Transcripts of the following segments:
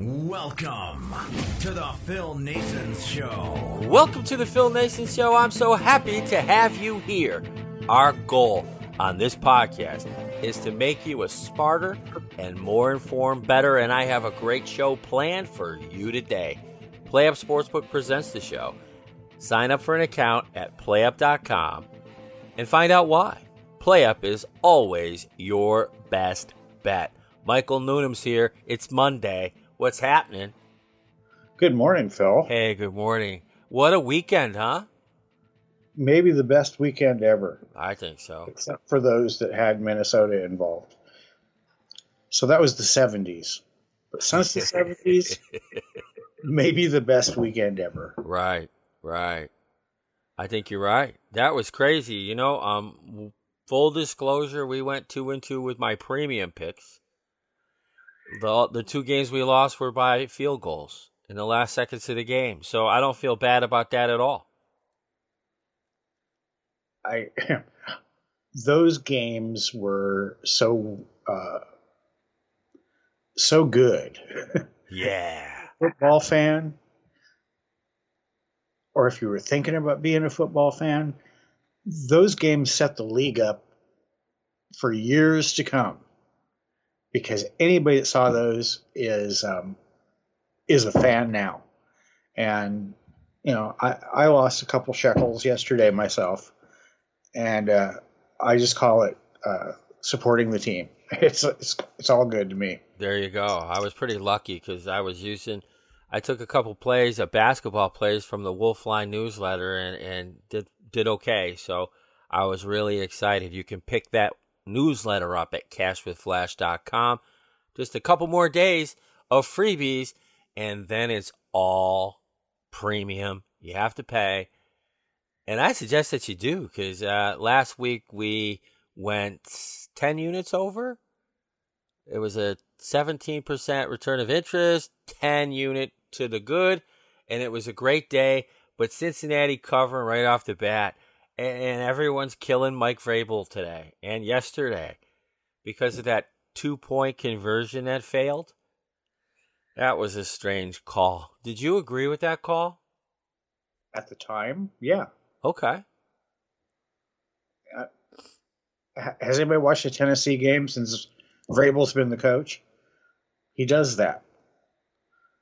welcome to the Phil Naessens Show. Welcome to the Phil Naessens Show. I'm so happy to have you here. Our goal on this podcast is to make you a smarter and more informed, better, and I have a great show planned for you today. PlayUp Sportsbook presents the show. Sign up for an account at playup.com and find out why. PlayUp is always your best bet. Michael Newnham's here. It's Monday. What's happening? Good morning, Phil. Hey, good morning. What a weekend, huh? Maybe the best weekend ever, I think so. except for those that had Minnesota involved. So that was the 70s. But since the 70s, maybe the best weekend ever. Right, right. I think you're right. That was crazy. You know, um, full disclosure, we went two and two with my premium picks. The the two games we lost were by field goals in the last seconds of the game, so I don't feel bad about that at all. I those games were so uh, so good. Yeah. football fan, or if you were thinking about being a football fan, those games set the league up for years to come. Because anybody that saw those is um, is a fan now, and you know I, I lost a couple shekels yesterday myself, and uh, I just call it uh, supporting the team. It's, it's it's all good to me. There you go. I was pretty lucky because I was using. I took a couple plays, a basketball plays from the Wolf Line newsletter, and and did did okay. So I was really excited. You can pick that newsletter up at cashwithflash.com. Just a couple more days of freebies, and then it's all premium. You have to pay. And I suggest that you do because uh, last week we went 10 units over. It was a 17% return of interest, 10 unit to the good, and it was a great day. But Cincinnati covering right off the bat, and everyone's killing Mike Vrabel today and yesterday because of that two point conversion that failed. That was a strange call. Did you agree with that call? At the time, yeah. Okay. Uh, ha- Has anybody watched a Tennessee game since Vrabel's been the coach? He does that.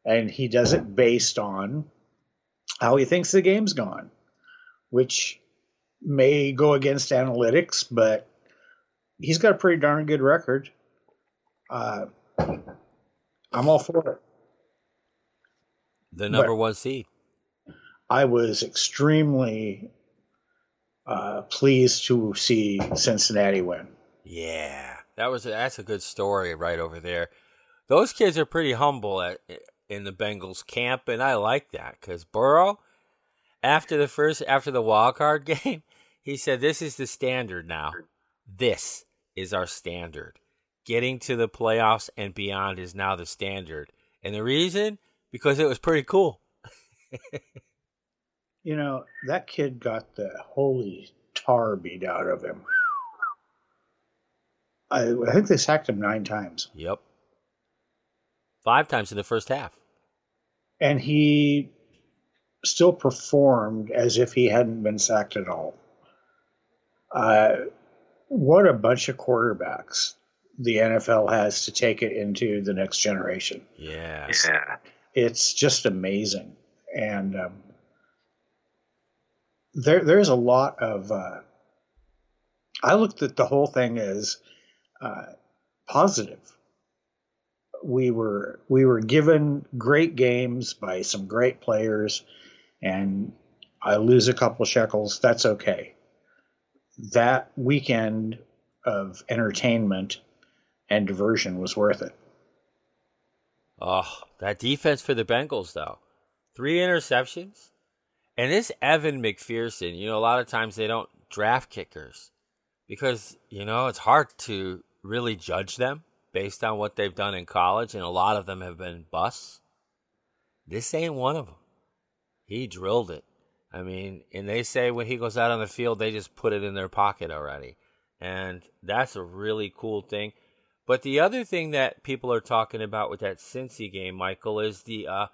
And he does it based on how he thinks the game's gone, which may go against analytics, but he's got a pretty darn good record. Uh, I'm all for it. The number But- one seed. I was extremely uh, pleased to see Cincinnati win. Yeah, that was a, that's a good story right over there. Those kids are pretty humble at in the Bengals camp, and I like that because Burrow, after the first after the wild card game, he said, "This is the standard now. This is our standard. Getting to the playoffs and beyond is now the standard." And the reason because it was pretty cool. You know, that kid got the holy tar beat out of him. I, I think they sacked him nine times. Yep, five times in the first half. And he still performed as if he hadn't been sacked at all. Uh, what a bunch of quarterbacks the NFL has to take it into the next generation. Yeah, it's just amazing and um, there there's a lot of uh, i looked at the whole thing as uh, positive we were we were given great games by some great players, and I lose a couple shekels. That's okay. That weekend of entertainment and diversion was worth it. Oh, that defense for the Bengals, though. Three interceptions. And this Evan McPherson, you know, a lot of times they don't draft kickers because, you know, it's hard to really judge them based on what they've done in college, and a lot of them have been busts. This ain't one of them. He drilled it. I mean, and they say when he goes out on the field, they just put it in their pocket already. And that's a really cool thing. But the other thing that people are talking about with that Cincy game, Michael, is the uh,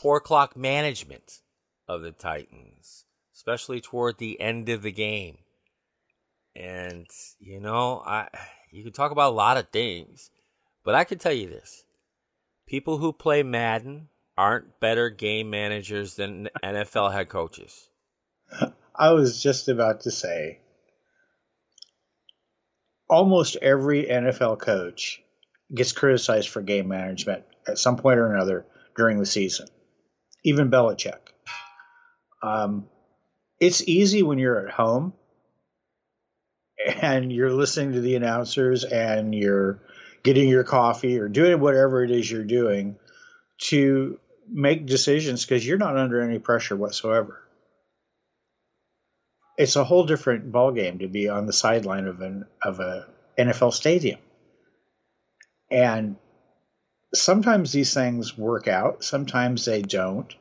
poor clock management of the Titans, especially toward the end of the game. And you know, I you can talk about a lot of things, but I can tell you this: people who play Madden aren't better game managers than NFL head coaches. I was just about to say almost every NFL coach gets criticized for game management at some point or another during the season, even Belichick. Um, it's easy when you're at home and you're listening to the announcers and you're getting your coffee or doing whatever it is you're doing to make decisions because you're not under any pressure whatsoever. It's a whole different ballgame to be on the sideline of an of a NFL stadium. And sometimes these things work out, sometimes they don't.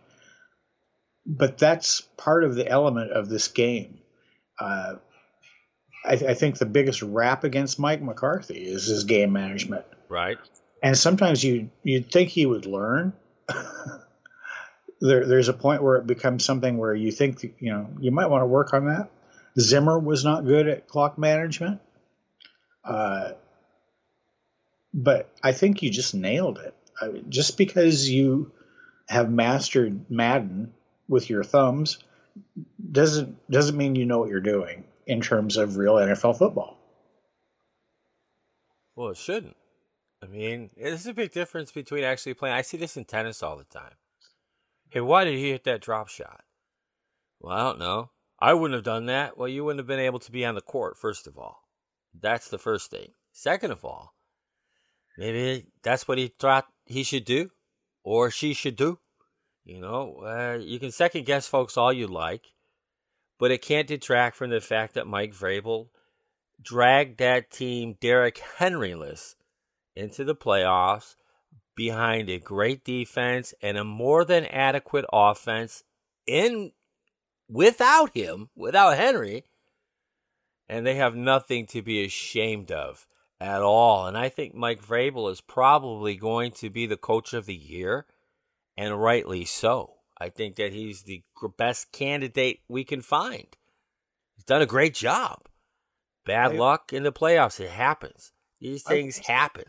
But that's part of the element of this game. Uh, I, I, think the biggest rap against Mike McCarthy is his game management. Right. And sometimes you you'd think he would learn. there, there's a point where it becomes something where you think you know you might want to work on that. Zimmer was not good at clock management, uh, but I think you just nailed it. I mean, just because you have mastered Madden with your thumbs doesn't doesn't mean you know what you're doing in terms of real NFL football. Well, it shouldn't. I mean, there's a big difference between actually playing. I see this in tennis all the time. Hey, why did he hit that drop shot? Well, I don't know. I wouldn't have done that. Well, you wouldn't have been able to be on the court, first of all. That's the first thing. Second of all, maybe that's what he thought he should do or she should do. You know, uh, you can second guess folks all you like, but it can't detract from the fact that Mike Vrabel dragged that team Derrick Henryless into the playoffs behind a great defense and a more than adequate offense in without him, without Henry, and they have nothing to be ashamed of at all. And I think Mike Vrabel is probably going to be the coach of the year, and rightly so. I think that he's the best candidate we can find. He's done a great job. Bad luck in the playoffs. It happens. These things happen.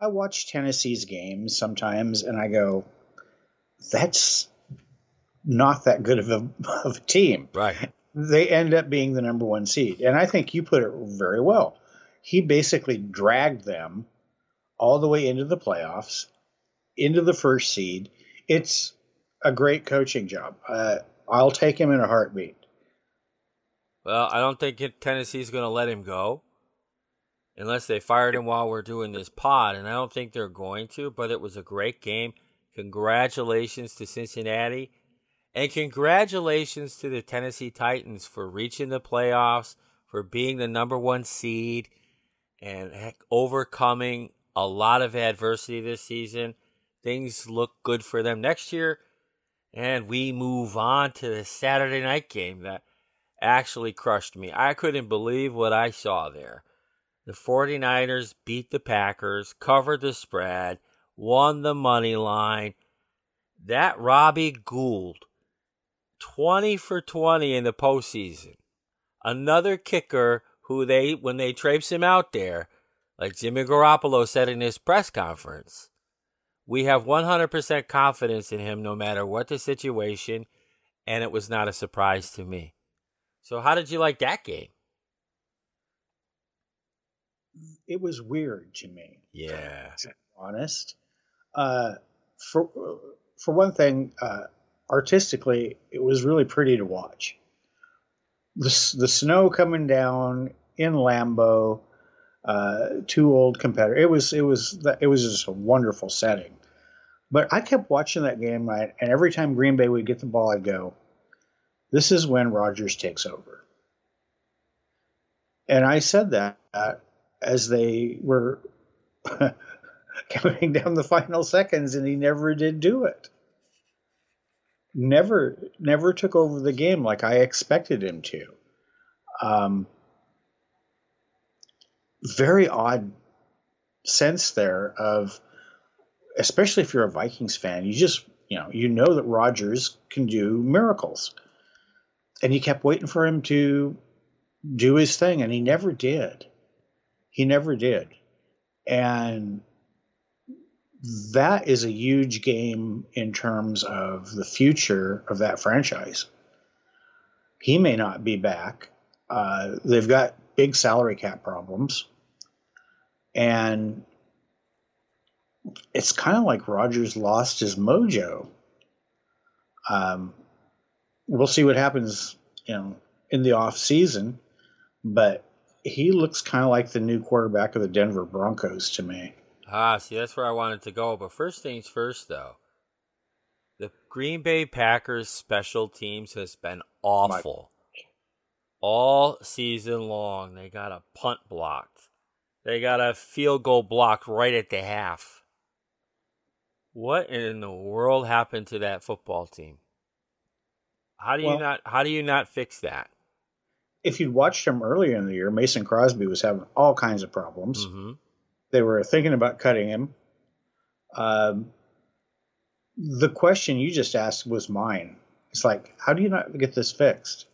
I watch Tennessee's games sometimes and I go, that's not that good of a, of a team. Right they end up being the number one seed. And I think you put it very well. He basically dragged them all the way into the playoffs, into the first seed. It's a great coaching job. Uh, I'll take him in a heartbeat. Well, I don't think Tennessee's going to let him go unless they fired him while we're doing this pod, and I don't think they're going to, but it was a great game. Congratulations to Cincinnati. And congratulations to the Tennessee Titans for reaching the playoffs, for being the number one seed, and heck, overcoming a lot of adversity this season. Things look good for them next year. And we move on to the Saturday night game that actually crushed me. I couldn't believe what I saw there. The 49ers beat the Packers, covered the spread, won the money line. That Robbie Gould 20 for 20 in the postseason. Another kicker who they, when they traipse him out there, like Jimmy Garoppolo said in his press conference, we have 100% confidence in him no matter what the situation, and it was not a surprise to me. So, how did you like that game? It was weird to me. Yeah. honest. Uh, for for one thing, uh, artistically, it was really pretty to watch. The the snow coming down in Lambeau, uh, two old competitors. It was it was it was just a wonderful setting. But I kept watching that game, and every time Green Bay would get the ball, I'd go, "This is when Rodgers takes over." And I said that as they were counting down the final seconds, and he never did do it. Never, never took over the game like I expected him to. Um, very odd sense there of, especially if you're a Vikings fan, you just you know you know that Rodgers can do miracles, and you kept waiting for him to do his thing, and he never did. He never did, and that is a huge game in terms of the future of that franchise. He may not be back. Uh, they've got big salary cap problems. And it's kind of like Rodgers lost his mojo. Um, we'll see what happens, you know, in the off season, but he looks kind of like the new quarterback of the Denver Broncos to me. Ah, see, that's where I wanted to go. But first things first, though, the Green Bay Packers special teams has been awful My. all season long. They got a punt blocked. They got a field goal blocked right at the half. What in the world happened to that football team? How do you well, not? How do you not fix that? If you'd watched him earlier in the year, Mason Crosby was having all kinds of problems. Mm-hmm. They were thinking about cutting him. Um, the question you just asked was mine. It's like, how do you not get this fixed?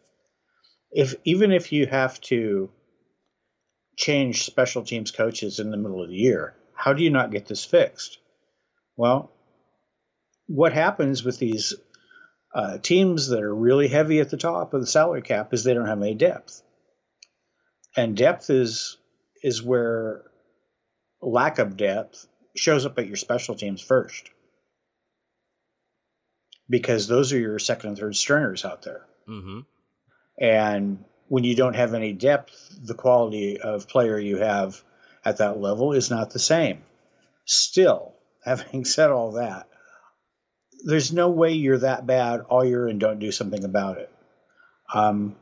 If even if you have to change special teams coaches in the middle of the year, how do you not get this fixed? Well, what happens with these uh, teams that are really heavy at the top of the salary cap is they don't have any depth, and depth is is where lack of depth shows up at your special teams first because those are your second and third stringers out there. Mm-hmm. And when you don't have any depth, the quality of player you have at that level is not the same. Still, having said all that, there's no way you're that bad all year and don't do something about it. Um,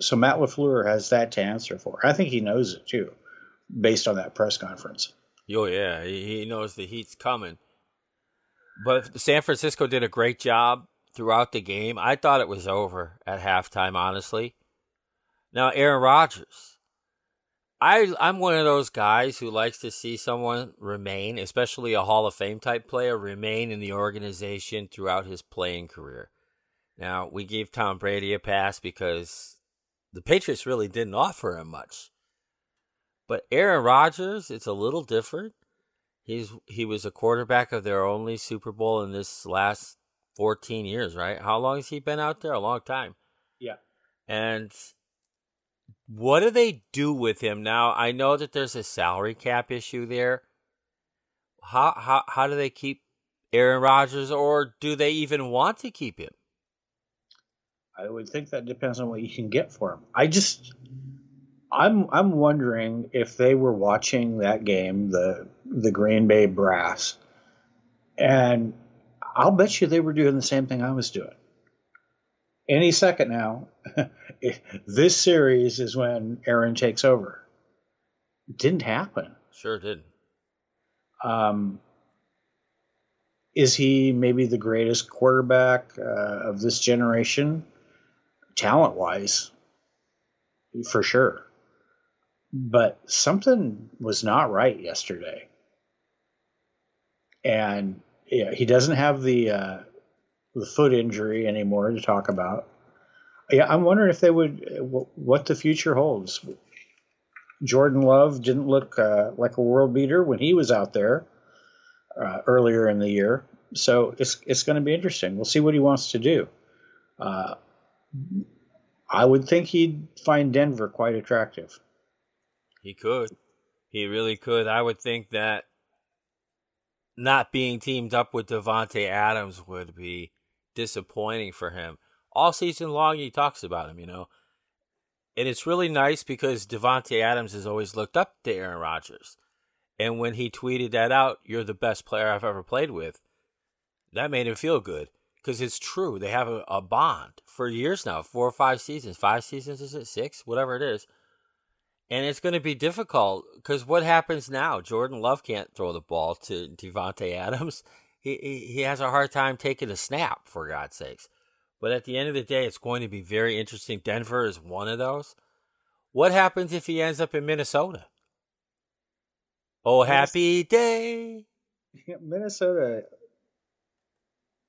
so Matt LaFleur has that to answer for. I think he knows it too based on that press conference. Oh yeah, he knows the heat's coming. But San Francisco did a great job throughout the game. I thought it was over at halftime, honestly. Now Aaron Rodgers. I I'm one of those guys who likes to see someone remain, especially a Hall of Fame type player, remain in the organization throughout his playing career. Now, we gave Tom Brady a pass because the Patriots really didn't offer him much. But Aaron Rodgers, it's a little different. He's he was a quarterback of their only Super Bowl in this last 14 years, right? How long has he been out there? A long time. Yeah. And what do they do with him now? I know that there's a salary cap issue there. How how how do they keep Aaron Rodgers or do they even want to keep him? I would think that depends on what you can get for him. I just I'm I'm wondering if they were watching that game, the the Green Bay Brass, and I'll bet you they were doing the same thing I was doing. Any second now, this series is when Aaron takes over. It didn't happen. Sure did. Um, is he maybe the greatest quarterback uh, of this generation, talent wise? For sure but something was not right yesterday. And yeah, he doesn't have the uh, the foot injury anymore to talk about. Yeah, I'm wondering if they would what the future holds. Jordan Love didn't look uh, like a world beater when he was out there uh, earlier in the year, so it's it's going to be interesting. We'll see what he wants to do. Uh, I would think he'd find Denver quite attractive. He could. He really could. I would think that not being teamed up with Davante Adams would be disappointing for him. All season long, he talks about him, you know. And it's really nice because Davante Adams has always looked up to Aaron Rodgers. And when he tweeted that out, you're the best player I've ever played with, that made him feel good because it's true. They have a, a, bond for years now, four or five seasons, five seasons, is it six, whatever it is. And it's going to be difficult because what happens now? Jordan Love can't throw the ball to Davante Adams. He, he he has a hard time taking a snap, for God's sakes. But at the end of the day, it's going to be very interesting. Denver is one of those. What happens if he ends up in Minnesota? Oh, happy day. Minnesota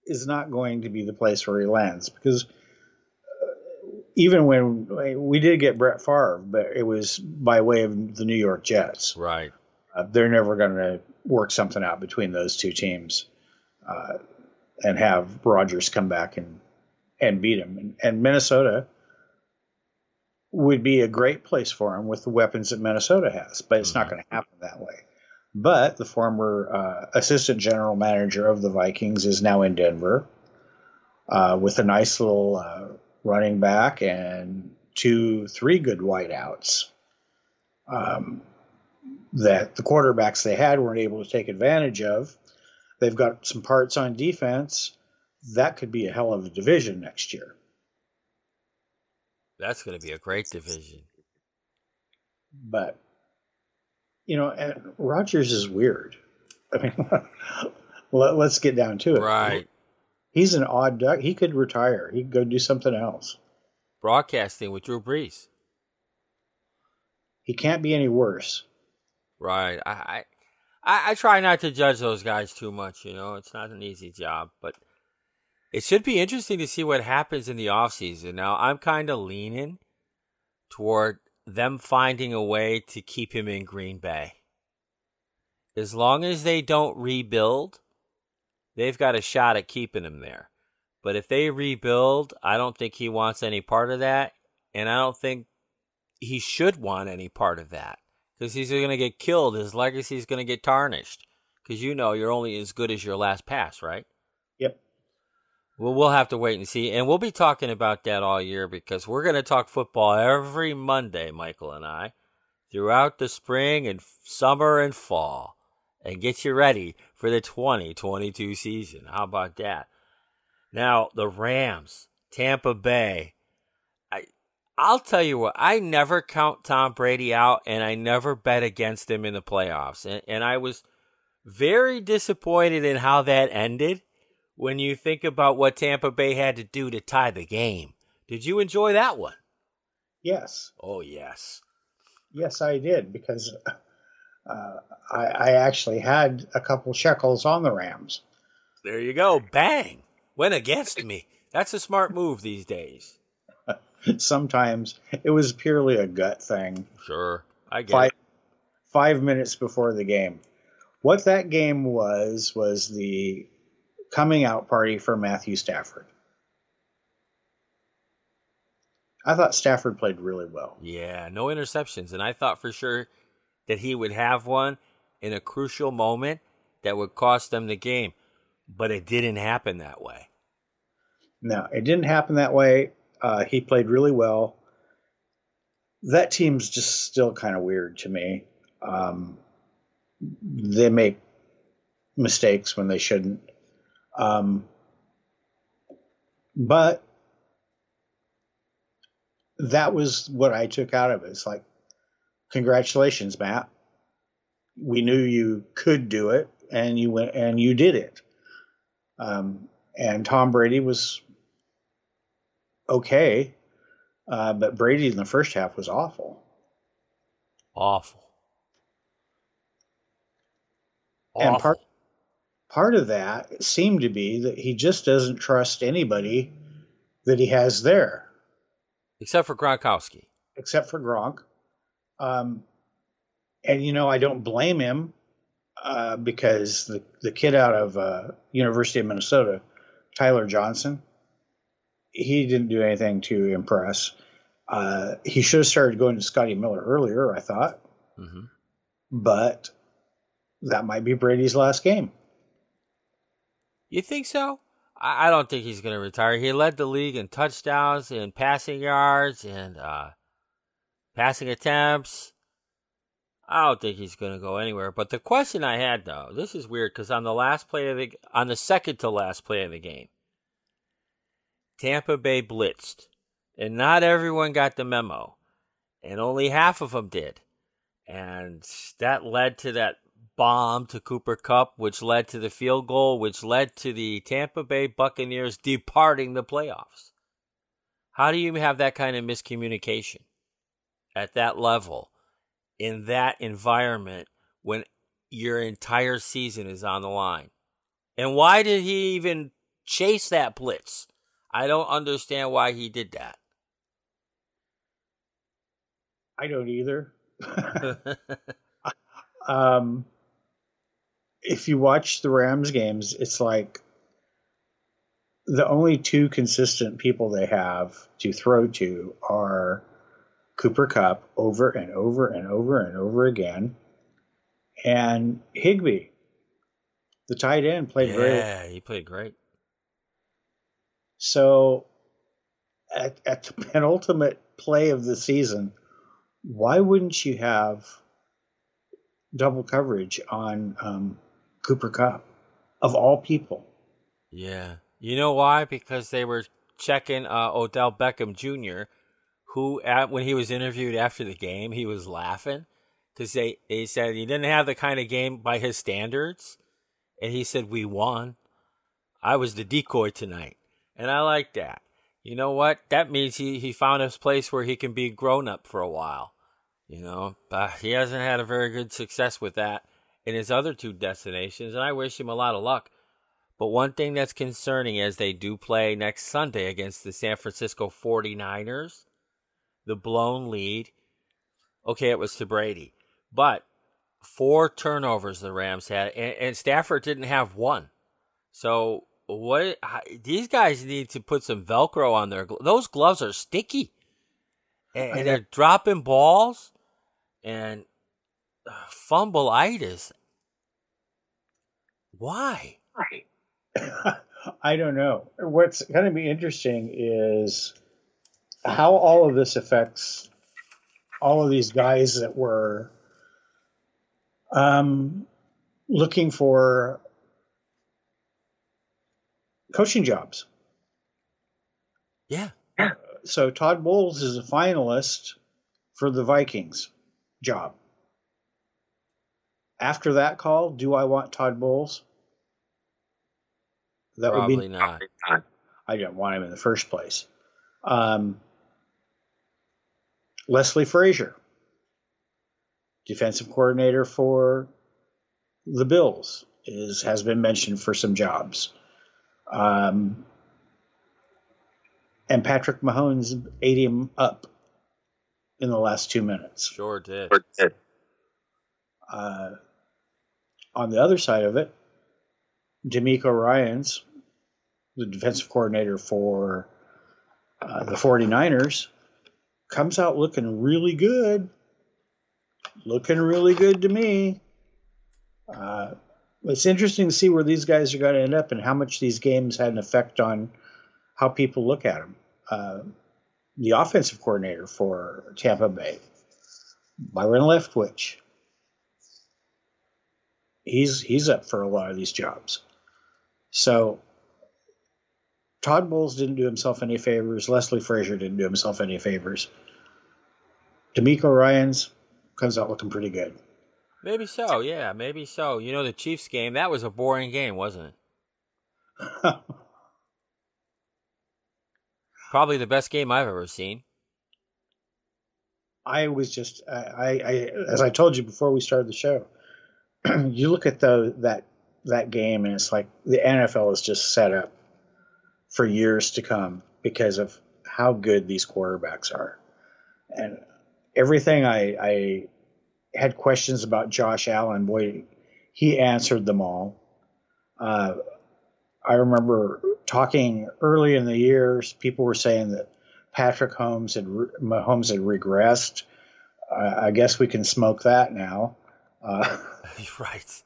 is not going to be the place where he lands because uh, even when we did get Brett Favre, but it was by way of the New York Jets. Right. Uh, they're never going to work something out between those two teams uh, and have Rodgers come back and and beat him. And, and, Minnesota would be a great place for him with the weapons that Minnesota has, but it's mm-hmm. not going to happen that way. But the former uh, assistant general manager of the Vikings is now in Denver uh, with a nice little uh, running back and two, three good wideouts um, that the quarterbacks they had weren't able to take advantage of. They've got some parts on defense. That could be a hell of a division next year. That's going to be a great division. But you know, and Rodgers is weird. I mean, let, us get down to it. Right. He's an odd duck. He could retire. He could go do something else. Broadcasting with Drew Brees. He can't be any worse. Right. I, I I try not to judge those guys too much. You know, it's not an easy job, but it should be interesting to see what happens in the off season. Now, I'm kind of leaning toward them finding a way to keep him in Green Bay. As long as they don't rebuild, they've got a shot at keeping him there. But if they rebuild, I don't think he wants any part of that. And I don't think he should want any part of that because he's going to get killed. His legacy is going to get tarnished because you know you're only as good as your last pass, right? Well, we'll have to wait and see. And we'll be talking about that all year because we're going to talk football every Monday, Michael and I, throughout the spring and summer and fall and get you ready for the 2022 season. How about that? Now, the Rams, Tampa Bay. I I'll tell you what, I never count Tom Brady out and I never bet against him in the playoffs. And, and I was very disappointed in how that ended when you think about what Tampa Bay had to do to tie the game. Did you enjoy that one? Yes. Oh, yes. Yes, I did because uh, I, I, actually had a couple shekels on the Rams. There you go. Bang. Went against me. That's a smart move these days. Sometimes it was purely a gut thing. Sure. I get five, it. Five minutes before the game. What that game was, was the coming out party for Matthew Stafford. I thought Stafford played really well. Yeah, no interceptions. And I thought for sure that he would have one in a crucial moment that would cost them the game. But it didn't happen that way. No, it didn't happen that way. Uh, he played really well. That team's just still kind of weird to me. Um, they make mistakes when they shouldn't. Um, but that was what I took out of it. It's like, congratulations, Matt. We knew you could do it, and you went and you did it. Um, and Tom Brady was okay, uh, but Brady in the first half was awful. Awful. Awful. And part part of that seemed to be that he just doesn't trust anybody that he has there. Except for Gronkowski. Except for Gronk. Um, and, you know, I don't blame him uh, because the, the kid out of uh, University of Minnesota, Tyler Johnson, he didn't do anything to impress. Uh, he should have started going to Scotty Miller earlier, I thought. Mm-hmm. but that might be Brady's last game. You think so? I, I don't think he's going to retire. He led the league in touchdowns, in passing yards, and uh, passing attempts. I don't think he's going to go anywhere. But the question I had though, this is weird because on the last play of the, on the second to last play of the game, Tampa Bay blitzed, and not everyone got the memo, and only half of them did, and that led to that bomb to Cooper Kupp, which led to the field goal, which led to the Tampa Bay Buccaneers departing the playoffs. How do you have that kind of miscommunication at that level? in that environment when your entire season is on the line? And why did he even chase that blitz? I don't understand why he did that. I don't either. um, if you watch the Rams games, it's like the only two consistent people they have to throw to are Cooper Kupp over and over and over and over again. And Higbee, the tight end, played yeah, great. Yeah, he played great. So at, at the penultimate play of the season, why wouldn't you have double coverage on um, Cooper Kupp of all people? Yeah. You know why? Because they were checking uh, Odell Beckham Jr., who at, when he was interviewed after the game, he was laughing because they, they said he didn't have the kind of game by his standards. And he said, We won. I was the decoy tonight. And I like that. You know what? That means he, he found his place where he can be grown up for a while. You know, but he hasn't had a very good success with that in his other two destinations, and I wish him a lot of luck. But one thing that's concerning as they do play next Sunday against the San Francisco 49ers, the blown lead. Okay, it was to Brady, but four turnovers the Rams had, and, and Stafford didn't have one. So what? These guys need to put some Velcro on their. Those gloves are sticky, and, and they're dropping balls, and fumbleitis. Why? I don't know. What's going to be interesting is how all of this affects all of these guys that were um, looking for coaching jobs. Yeah. So Todd Bowles is a finalist for the Vikings job. After that call, do I want Todd Bowles? That Probably would be not. I didn't want him in the first place. Um, Leslie Frazier, defensive coordinator for the Bills, is has been mentioned for some jobs. Um, and Patrick Mahomes ate him up in the last two minutes. Sure did. Uh, on the other side of it, DeMeco Ryans, the defensive coordinator for uh, the 49ers, comes out looking really good. Looking really good to me. Uh, it's interesting to see where these guys are going to end up and how much these games had an effect on how people look at them. Uh, the offensive coordinator for Tampa Bay, Byron Leftwich, he's he's up for a lot of these jobs. So Todd Bowles didn't do himself any favors. Leslie Frazier didn't do himself any favors. DeMeco Ryans comes out looking pretty good. Maybe so, yeah, maybe so. You know, the Chiefs game, that was a boring game, wasn't it? Probably the best game I've ever seen. I was just, I, I, as I told you before we started the show, you look at the that that game and it's like the NFL is just set up for years to come because of how good these quarterbacks are. And everything I, I had questions about Josh Allen, boy, he answered them all. Uh, I remember talking early in the years, people were saying that Patrick Holmes had Mahomes had regressed. Uh, I guess we can smoke that now. Uh, right.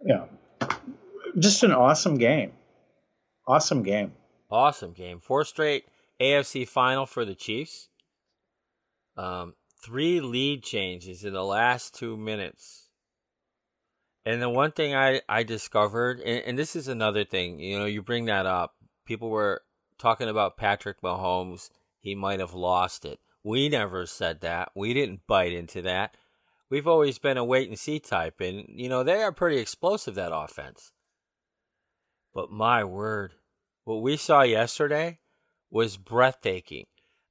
you know, just an awesome game. Awesome game. Awesome game. Four straight AFC final for the Chiefs. Um, three lead changes in the last two minutes. And the one thing I, I discovered, and, and this is another thing, you know, you bring that up. People were talking about Patrick Mahomes. He might have lost it. We never said that. We didn't bite into that. We've always been a wait and see type, and, you know, they are pretty explosive, that offense. But my word, what we saw yesterday was breathtaking.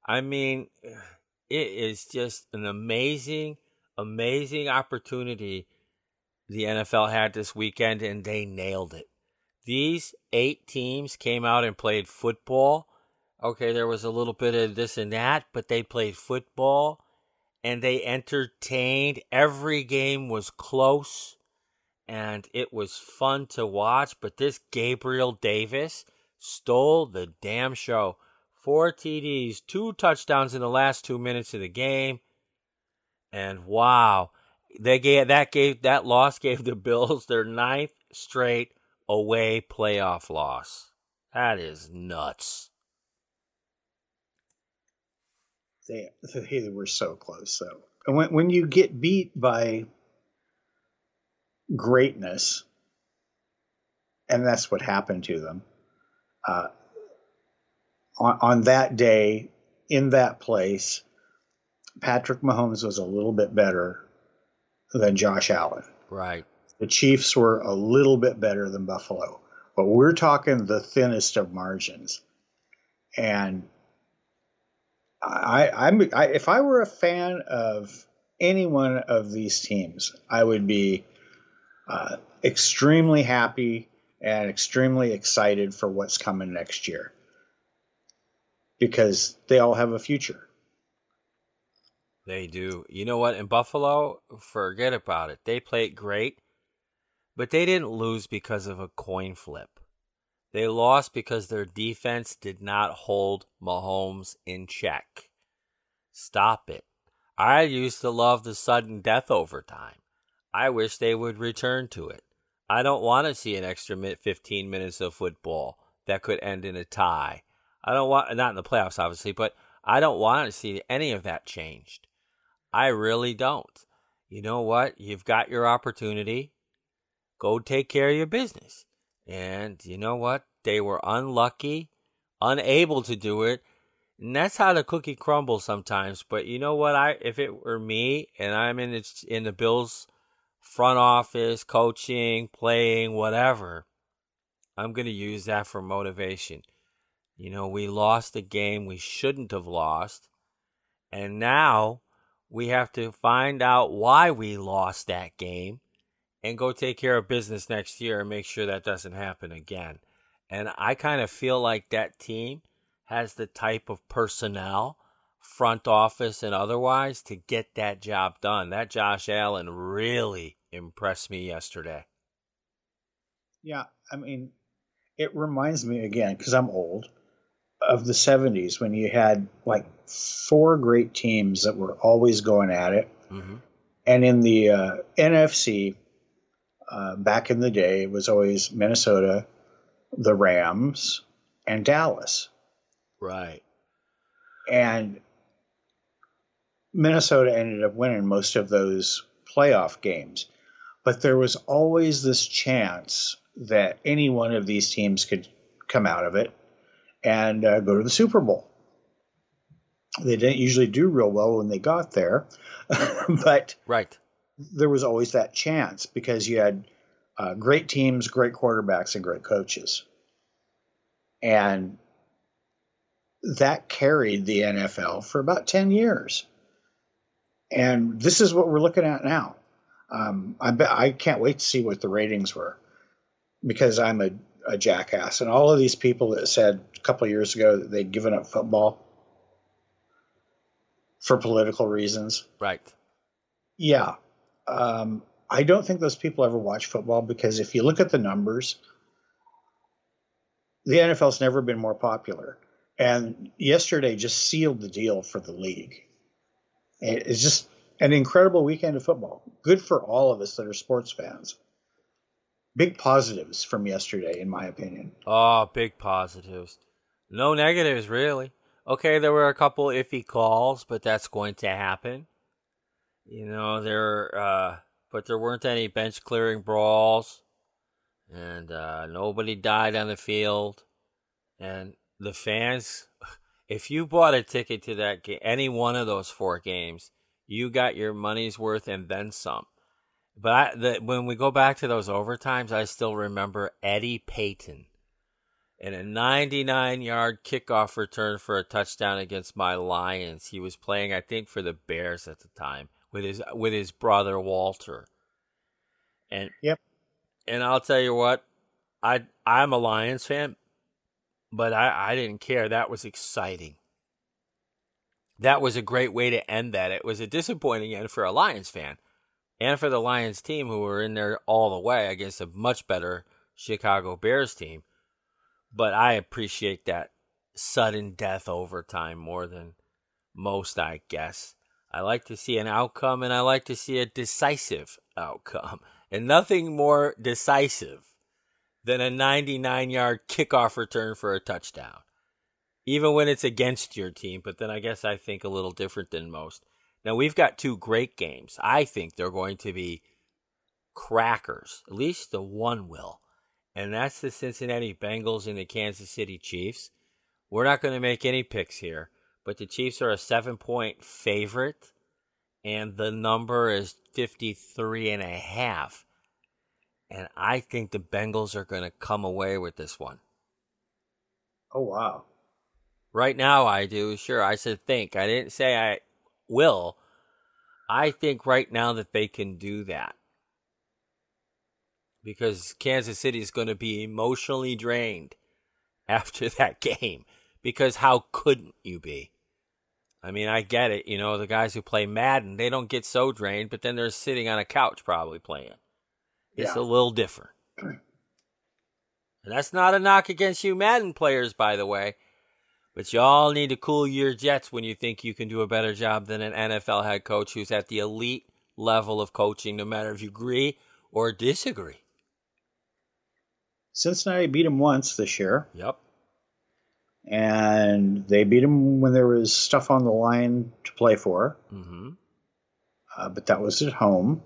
I mean, it is just an amazing, amazing opportunity the NFL had this weekend, and they nailed it. These eight teams came out and played football. Okay, there was a little bit of this and that, but they played football and they entertained. Every game was close and it was fun to watch. But this Gabriel Davis stole the damn show. Four TDs, two touchdowns in the last two minutes of the game. And wow, they gave that gave that loss gave the Bills their ninth straight away playoff loss. That is nuts. They, they were so close, though. And when, when you get beat by greatness, and that's what happened to them, uh, on, on that day, in that place, Patrick Mahomes was a little bit better than Josh Allen. Right. The Chiefs were a little bit better than Buffalo, but we're talking the thinnest of margins. And I, I'm I, if I were a fan of any one of these teams, I would be uh, extremely happy and extremely excited for what's coming next year because they all have a future. They do. You know what? In Buffalo, forget about it. They played great, but they didn't lose because of a coin flip. They lost because their defense did not hold Mahomes in check. Stop it. I used to love the sudden death overtime. I wish they would return to it. I don't want to see an extra 15 minutes of football that could end in a tie. I don't want, not in the playoffs, obviously, but I don't want to see any of that changed. I really don't. You know what? You've got your opportunity. Go take care of your business. And you know what? They were unlucky, unable to do it. And that's how the cookie crumbles sometimes. But you know what? I if it were me and I'm in the, in the Bills front office, coaching, playing, whatever, I'm going to use that for motivation. You know, we lost a game we shouldn't have lost. And now we have to find out why we lost that game and go take care of business next year and make sure that doesn't happen again. And I kind of feel like that team has the type of personnel, front office and otherwise, to get that job done. That Josh Allen really impressed me yesterday. Yeah, I mean, it reminds me again, because I'm old, of the 70s when you had like four great teams that were always going at it. Mm-hmm. And in the uh, NFC, uh, back in the day, it was always Minnesota, the Rams, and Dallas. Right. And Minnesota ended up winning most of those playoff games. But there was always this chance that any one of these teams could come out of it and uh, go to the Super Bowl. They didn't usually do real well when they got there, but right. there was always that chance because you had uh, great teams, great quarterbacks, and great coaches. And that carried the NFL for about 10 years. And this is what we're looking at now. Um, I, bet, I can't wait to see what the ratings were because I'm a, a jackass. And all of these people that said a couple years ago that they'd given up football for political reasons. Right. Yeah. Um, I don't think those people ever watch football because if you look at the numbers, the NFL's never been more popular. And yesterday just sealed the deal for the league. It's just an incredible weekend of football. Good for all of us that are sports fans. Big positives from yesterday, in my opinion. Oh, big positives. No negatives, really. Okay, there were a couple iffy calls, but that's going to happen. You know, there, uh, but there weren't any bench clearing brawls, and uh, nobody died on the field. And the fans, if you bought a ticket to that game, any one of those four games, you got your money's worth and then some. But I, the, when we go back to those overtimes, I still remember Eddie Payton in a 99 yard kickoff return for a touchdown against my Lions. He was playing, I think, for the Bears at the time with his with his brother Walter. And yep. And I'll tell you what, I I'm a Lions fan, but I, I didn't care. That was exciting. That was a great way to end that. It was a disappointing end for a Lions fan and for the Lions team who were in there all the way against a much better Chicago Bears team. But I appreciate that sudden death overtime more than most, I guess. I like to see an outcome and I like to see a decisive outcome. And nothing more decisive than a 99 yard kickoff return for a touchdown. Even when it's against your team, but then I guess I think a little different than most. Now we've got two great games. I think they're going to be crackers. At least the one will. And that's the Cincinnati Bengals and the Kansas City Chiefs. We're not going to make any picks here, but the Chiefs are a seven point favorite, and the number is 53 and a half. And I think the Bengals are going to come away with this one. Oh, wow. Right now, I do. Sure, I said think. I didn't say I will. I think right now that they can do that. Because Kansas City is going to be emotionally drained after that game. Because how couldn't you be? I mean, I get it. You know, the guys who play Madden, they don't get so drained, but then they're sitting on a couch probably playing. It's yeah. a little different. And that's not a knock against you Madden players, by the way. But y'all need to cool your jets when you think you can do a better job than an NFL head coach who's at the elite level of coaching, no matter if you agree or disagree. Cincinnati beat him once this year. Yep. And they beat him when there was stuff on the line to play for. Mm-hmm. Uh, but that was at home.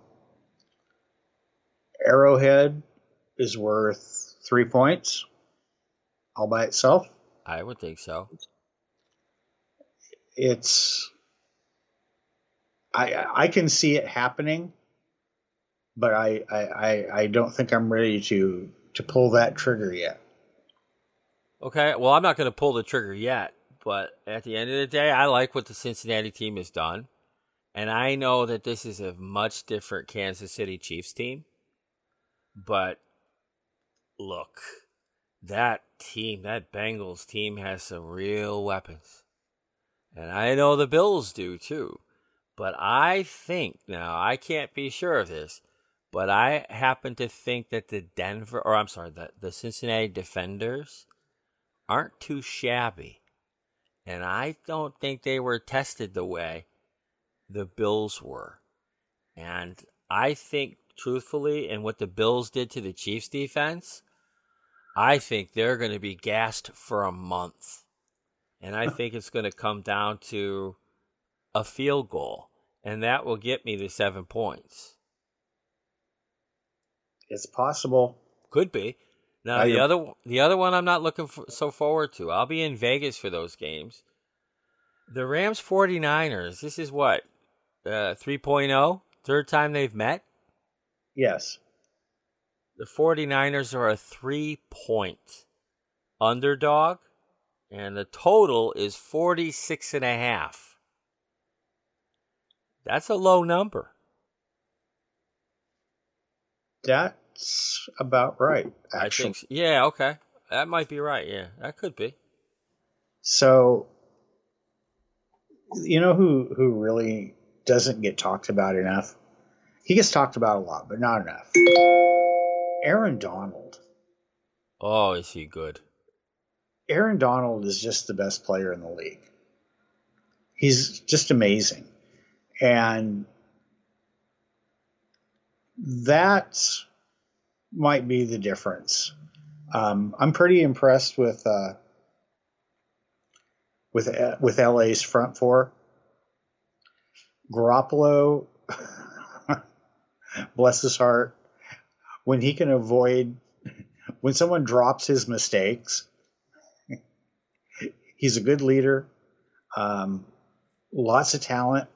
Arrowhead is worth three points all by itself. I would think so. It's I I can see it happening, but I I, I don't think I'm ready to to pull that trigger yet. Okay, well I'm not going to pull the trigger yet, but at the end of the day, I like what the Cincinnati team has done, and I know that this is a much different Kansas City Chiefs team. But look, that team, that Bengals team has some real weapons. And I know the Bills do too. But I think, now I can't be sure of this, but I happen to think that the Denver, or I'm sorry, the, the Cincinnati Defenders aren't too shabby. And I don't think they were tested the way the Bills were. And I think, truthfully, and what the Bills did to the Chiefs defense, I think they're going to be gassed for a month. And I think it's going to come down to a field goal. And that will get me the seven points. It's possible. Could be. Now the other the other one I'm not looking for, so forward to. I'll be in Vegas for those games. The Rams 49ers. This is what uh, 3.0 third time they've met. Yes. The 49ers are a three point underdog, and the total is 46 and a half. That's a low number. That's about right, actually. I think, yeah, okay. That might be right. Yeah, that could be. So, you know who who really doesn't get talked about enough? He gets talked about a lot, but not enough. Aaron Donald. Oh, is he good? Aaron Donald is just the best player in the league. He's just amazing. And that might be the difference. Um, I'm pretty impressed with uh, with uh, with LA's front four. Garoppolo, bless his heart, when he can avoid when someone drops his mistakes, he's a good leader. Um, lots of talent.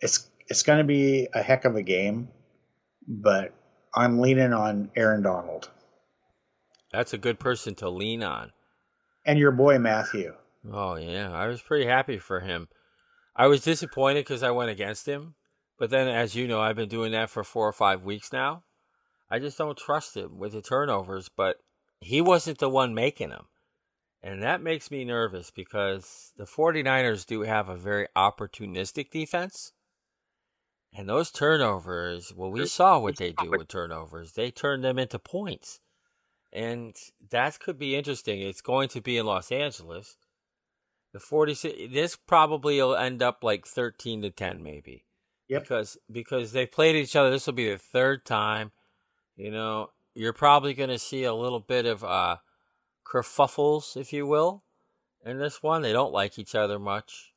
It's it's going to be a heck of a game, but I'm leaning on Aaron Donald That's a good person to lean on. and your boy Matthew. Oh yeah, I was pretty happy for him. I was disappointed because I went against him, but then, as you know, I've been doing that for four or five weeks now. I just don't trust him with the turnovers, but he wasn't the one making them. And that makes me nervous because the 49ers do have a very opportunistic defense. And those turnovers, well, we saw what they do with turnovers. They turn them into points. And that could be interesting. It's going to be in Los Angeles. The 46 this probably will end up like 13 to 10 maybe. Yep. Because because they played each other. This will be the third time. You know, you're probably going to see a little bit of uh kerfuffles, if you will, in this one. They don't like each other much.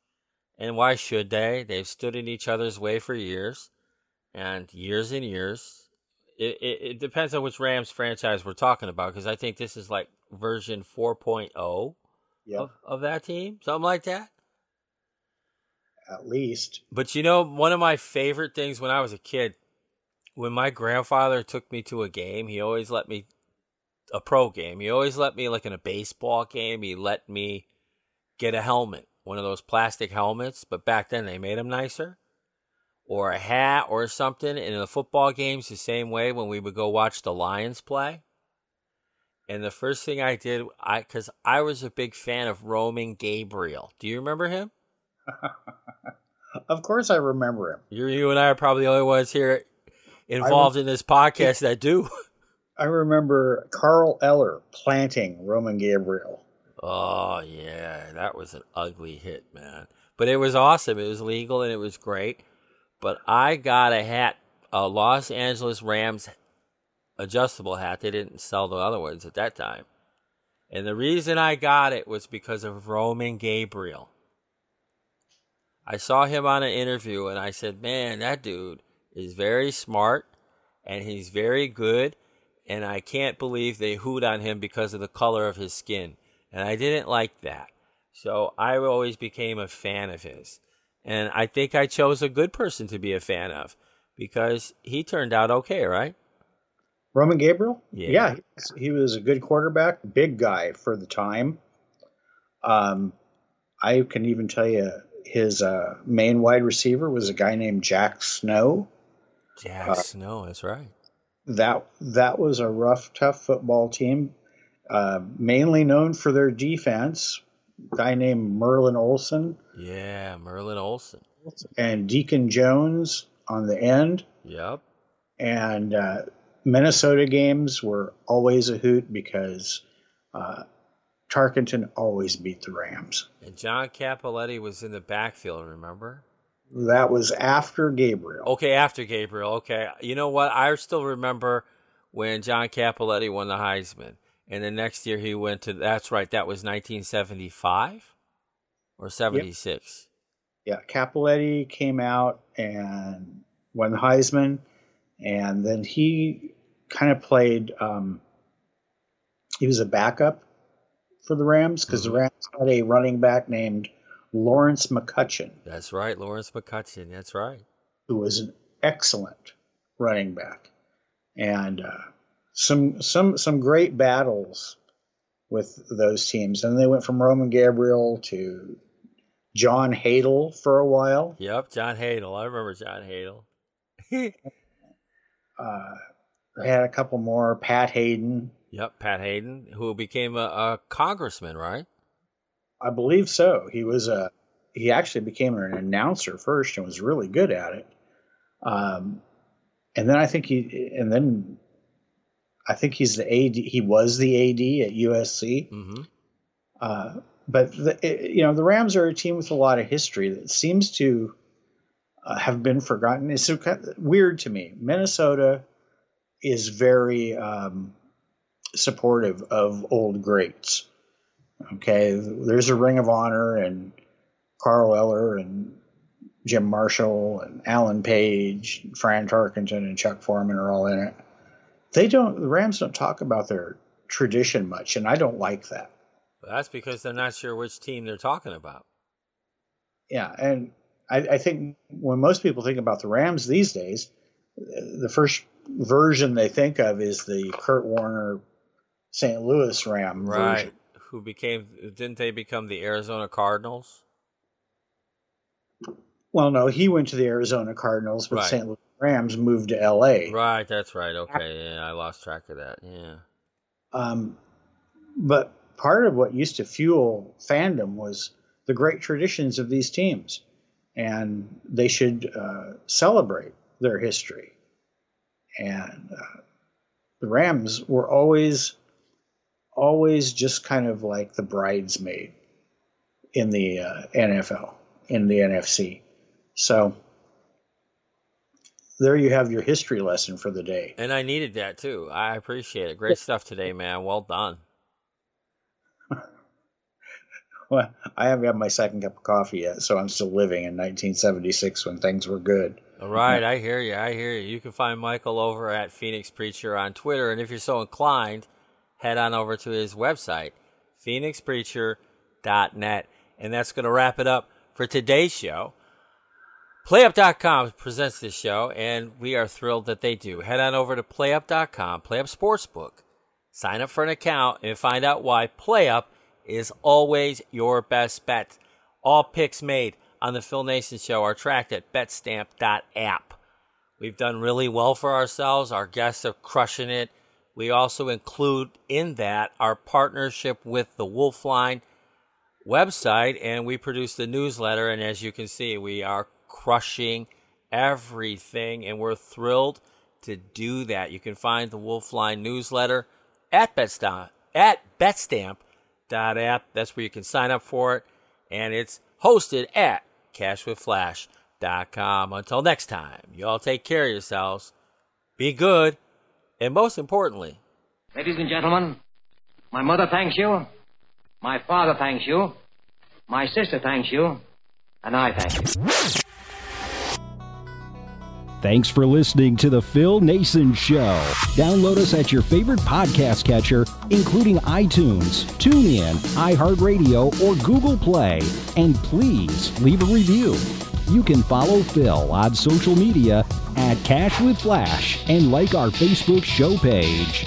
And why should they? They've stood in each other's way for years and years and years. It, it, it depends on which Rams franchise we're talking about because I think this is like version 4.0 Yep, of, of that team, something like that. At least. But you know, one of my favorite things when I was a kid, when my grandfather took me to a game, he always let me a pro game. He always let me like in a baseball game. He let me get a helmet, one of those plastic helmets, but back then they made them nicer, or a hat or something. And in the football games, the same way when we would go watch the Lions play. And the first thing I did, I because I was a big fan of Roman Gabriel. Do you remember him? Of course, I remember him. You, you and I are probably the only ones here involved in this podcast that do. I remember Carl Eller planting Roman Gabriel. Oh yeah, that was an ugly hit, man. But it was awesome. It was legal and it was great. But I got a hat, a Los Angeles Rams adjustable hat. They didn't sell the other ones at that time. And the reason I got it was because of Roman Gabriel. I saw him on an interview and I said, "Man, that dude is very smart and he's very good and I can't believe they hoot on him because of the color of his skin." And I didn't like that. So I always became a fan of his. And I think I chose a good person to be a fan of because he turned out okay, right? Roman Gabriel? Yeah. he was- he was a good quarterback, big guy for the time. Um, I can even tell you his uh, main wide receiver was a guy named Jack Snow. Jack Uh, Snow, that's right. That that was a rough, tough football team, uh, mainly known for their defense. Guy named Merlin Olsen. Yeah, Merlin Olsen. and Deacon Jones on the end. Yep. and uh, Minnesota games were always a hoot because uh, Tarkenton always beat the Rams. And John Cappelletti was in the backfield, remember? That was after Gabriel. Okay, after Gabriel. Okay. You know what? I still remember when John Cappelletti won the Heisman. And the next year he went to, that's right, that was 1975 or 76. Yeah, Cappelletti came out and won the Heisman, and then he kind of played. Um, he was a backup for the Rams because Mhm. the Rams had a running back named Lawrence McCutcheon, That's right, Lawrence McCutcheon. That's right. who was an excellent running back, and uh, some some some great battles with those teams. And they went from Roman Gabriel to John Hadl for a while. Yep, John Hadl. I remember John Hadl. Uh, they had a couple more. Pat Haden, yep, Pat Haden, who became a, a congressman, right? I believe so. He was a he actually became an announcer first and was really good at it. Um, and then I think he and then I think he's the AD. He was the AD at USC. Mm-hmm. Uh, but the, it- you know the Rams are a team with a lot of history that seems to uh, have been forgotten. It's so kind of weird to me. Minnesota is very um, supportive of old greats. Okay, there's a Ring of Honor and Carl Eller and Jim Marshall and Alan Page, Fran Tarkenton and Chuck Foreman are all in it. They don't. The Rams don't talk about their tradition much, and I don't like that. That's because they're not sure which team they're talking about. Yeah, and I, I think when most people think about the Rams these days, the first version they think of is the Kurt Warner St. Louis Ram Right. version. Who became? Didn't they become the Arizona Cardinals? Well, no, he went to the Arizona Cardinals, but Right. St. Louis Rams moved to L.A. Right. That's right. Okay. Yeah, I lost track of that. Yeah. Um, but part of what used to fuel fandom was the great traditions of these teams, and they should uh, celebrate their history. And uh, the Rams were always, always just kind of like the bridesmaid in the uh, NFL, in the NFC. So there you have your history lesson for the day. And I needed that too. I appreciate it. Great stuff today, man. Well done. Well, I haven't had my second cup of coffee yet, so I'm still living in 1976 when things were good. All right, I hear you. I hear you. You can find Michael over at Phoenix Preacher on Twitter, and if you're so inclined, head on over to his website, phoenixpreacher.net. And that's going to wrap it up for today's show. PlayUp.com presents this show, and we are thrilled that they do. Head on over to PlayUp.com, PlayUp Sportsbook, sign up for an account, and find out why PlayUp is always your best bet. All picks made on the Phil Naessens Show are tracked at betstamp.app. We've done really well for ourselves. Our guests are crushing it. We also include in that our partnership with the Wolf Line website, and we produce the newsletter. And as you can see, we are crushing everything, and we're thrilled to do that. You can find the Wolf Line newsletter at Betstamp at betstamp.app. That's where you can sign up for it, and it's hosted at cashwithflash.com. Until next time, you all take care of yourselves, be good, and most importantly, Ladies and gentlemen, my mother thanks you, my father thanks you, my sister thanks you, and I thank you. Thanks for listening to The Phil Naessens Show. Download us at your favorite podcast catcher, including iTunes, TuneIn, iHeartRadio, or Google Play. And please leave a review. You can follow Phil on social media at Cash with Flash and like our Facebook show page.